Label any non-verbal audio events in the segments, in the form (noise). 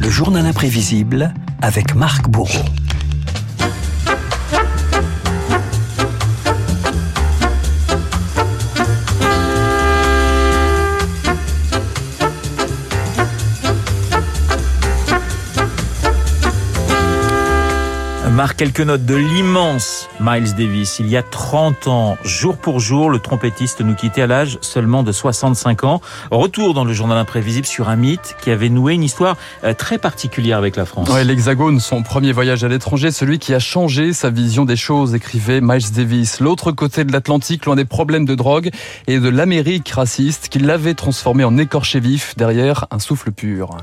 Le journal imprévisible avec Marc Bourreau. Marc, quelques notes de l'immense Miles Davis. Il y a 30 ans, jour pour jour, le trompettiste nous quittait à l'âge seulement de 65 ans. Retour dans le journal imprévisible sur un mythe qui avait noué une histoire euh, très particulière avec la France. Ouais, L'Hexagone, son premier voyage à l'étranger, celui qui a changé sa vision des choses, écrivait Miles Davis. L'autre côté de l'Atlantique, loin des problèmes de drogue et de l'Amérique raciste, qui l'avait transformé en écorché vif derrière un souffle pur.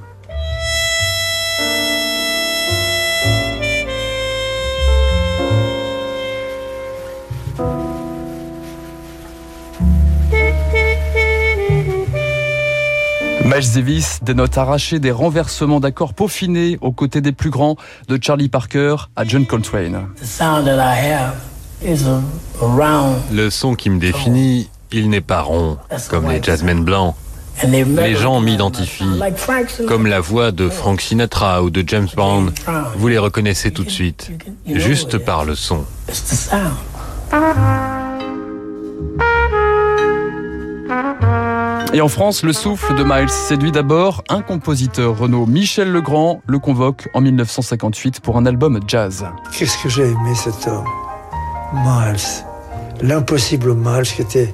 Miles Davis, des notes arrachées, des renversements d'accords peaufinés aux côtés des plus grands, de Charlie Parker à John Coltrane. Le son qui me définit, il n'est pas rond, comme les jazzmen blancs. Les gens m'identifient, comme la voix de Frank Sinatra ou de James Brown. Vous les reconnaissez tout de suite, juste par le son. Et en France, le souffle de Miles séduit d'abord un compositeur Renault, Michel Legrand, le convoque en 1958 pour un album jazz. Qu'est-ce que j'ai aimé cet homme Miles, l'impossible Miles qui était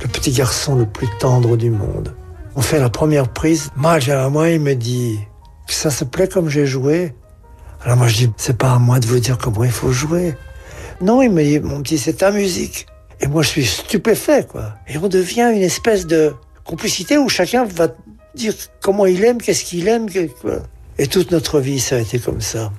le petit garçon le plus tendre du monde. On fait la première prise, Miles à moi il me dit ça se plaît comme j'ai joué? Alors moi je dis c'est pas à moi de vous dire comment il faut jouer. Non, il me dit mon petit c'est ta musique. Et moi je suis stupéfait quoi. Et on devient une espèce de complicité où chacun va dire comment il aime, qu'est-ce qu'il aime. Et toute notre vie, ça a été comme ça.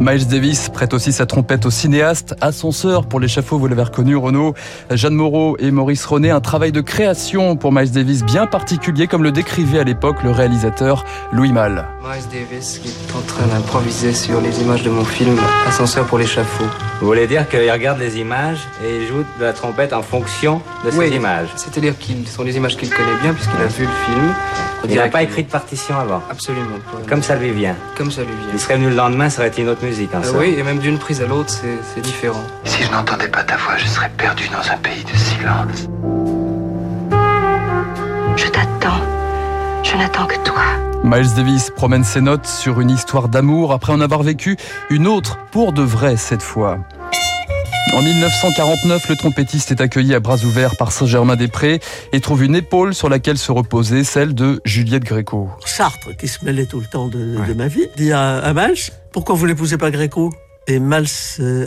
Miles Davis prête aussi sa trompette au cinéaste, Ascenseur pour l'échafaud, vous l'avez reconnu Renaud, Jeanne Moreau et Maurice René, un travail de création pour Miles Davis bien particulier comme le décrivait à l'époque le réalisateur Louis Malle. Miles Davis qui est en train d'improviser sur les images de mon film Ascenseur pour l'échafaud. Vous voulez dire qu'il regarde les images et il joue de la trompette en fonction de ces oui, images C'est-à-dire qu'ils sont des images qu'il connaît bien puisqu'il a vu le film. Il n'a pas écrit de partition avant Absolument pas. Comme ça lui vient Comme ça lui vient. Il serait venu le lendemain, ça aurait été une autre musique. Hein, euh, oui, et même d'une prise à l'autre, c'est différent. Si je n'entendais pas ta voix, je serais perdu dans un pays de silence. Je t'attends. Je n'attends que toi. Miles Davis promène ses notes sur une histoire d'amour après en avoir vécu une autre pour de vrai cette fois. En 1949, le trompettiste est accueilli à bras ouverts par Saint-Germain-des-Prés et trouve une épaule sur laquelle se reposait celle de Juliette Gréco. Sartre, qui se mêlait tout le temps de, ouais. de ma vie, dit à, à Mals, pourquoi vous n'épousez pas Gréco? Et Mals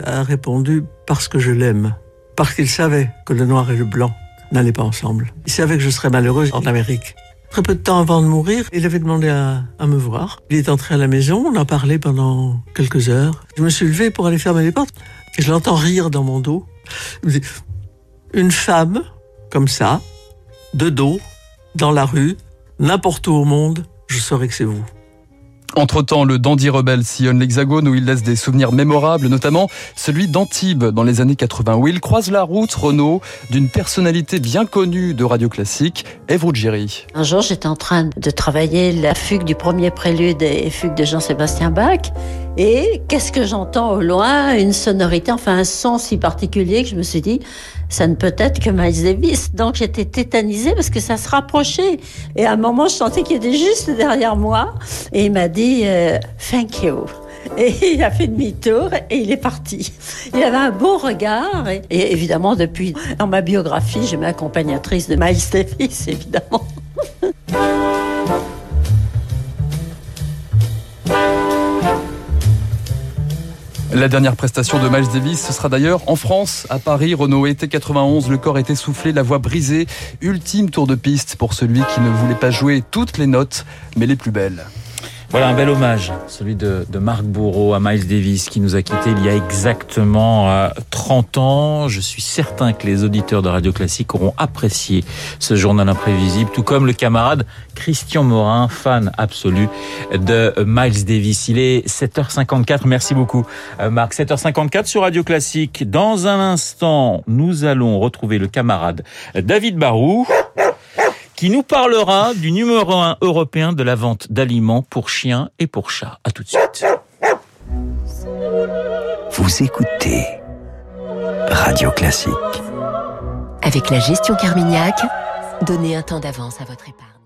a répondu, parce que je l'aime. Parce qu'il savait que le noir et le blanc n'allaient pas ensemble. Il savait que je serais malheureuse en Amérique. Très peu de temps avant de mourir, il avait demandé à, à, me voir. Il est entré à la maison, on a parlé pendant quelques heures. Je me suis levé pour aller fermer les portes. Et je l'entends rire dans mon dos. Une femme, comme ça, de dos, dans la rue, n'importe où au monde, je saurais que c'est vous. Entre-temps, le dandy rebelle sillonne l'Hexagone où il laisse des souvenirs mémorables, notamment celui d'Antibes dans les années 80, où il croise la route, Renault, d'une personnalité bien connue de radio classique, Ève Ruggieri. Un jour, j'étais en train de travailler la fugue du premier prélude et fugue de Jean-Sébastien Bach, et qu'est-ce que j'entends au loin? Une sonorité, enfin un son si particulier que je me suis dit, ça ne peut être que Miles Davis. Donc j'étais tétanisée parce que ça se rapprochait. Et à un moment, je sentais qu'il était juste derrière moi. Et il m'a dit euh, Thank you. Et (laughs) il a fait demi-tour et il est parti. Il avait un beau regard. Et, évidemment, depuis, dans ma biographie, j'ai ma accompagnatrice de Miles Davis, (laughs) évidemment. La dernière prestation de Miles Davis, ce sera d'ailleurs en France, à Paris, Renault été 91, le corps est essoufflé, la voix brisée, ultime tour de piste pour celui qui ne voulait pas jouer toutes les notes, mais les plus belles. Voilà un bel hommage, celui de, de, Marc Bourreau à Miles Davis qui nous a quittés il y a exactement 30 euh, ans. Je suis certain que les auditeurs de Radio Classique auront apprécié ce journal imprévisible, tout comme le camarade Christian Morin, fan absolu de Miles Davis. Il est 7h54, merci beaucoup euh, Marc. 7h54 sur Radio Classique. Dans un instant, nous allons retrouver le camarade David Barou qui nous parlera du numéro 1 européen de la vente d'aliments pour chiens et pour chats. À tout de suite. Vous écoutez Radio Classique. Avec la gestion Carmignac, donnez un temps d'avance à votre épargne.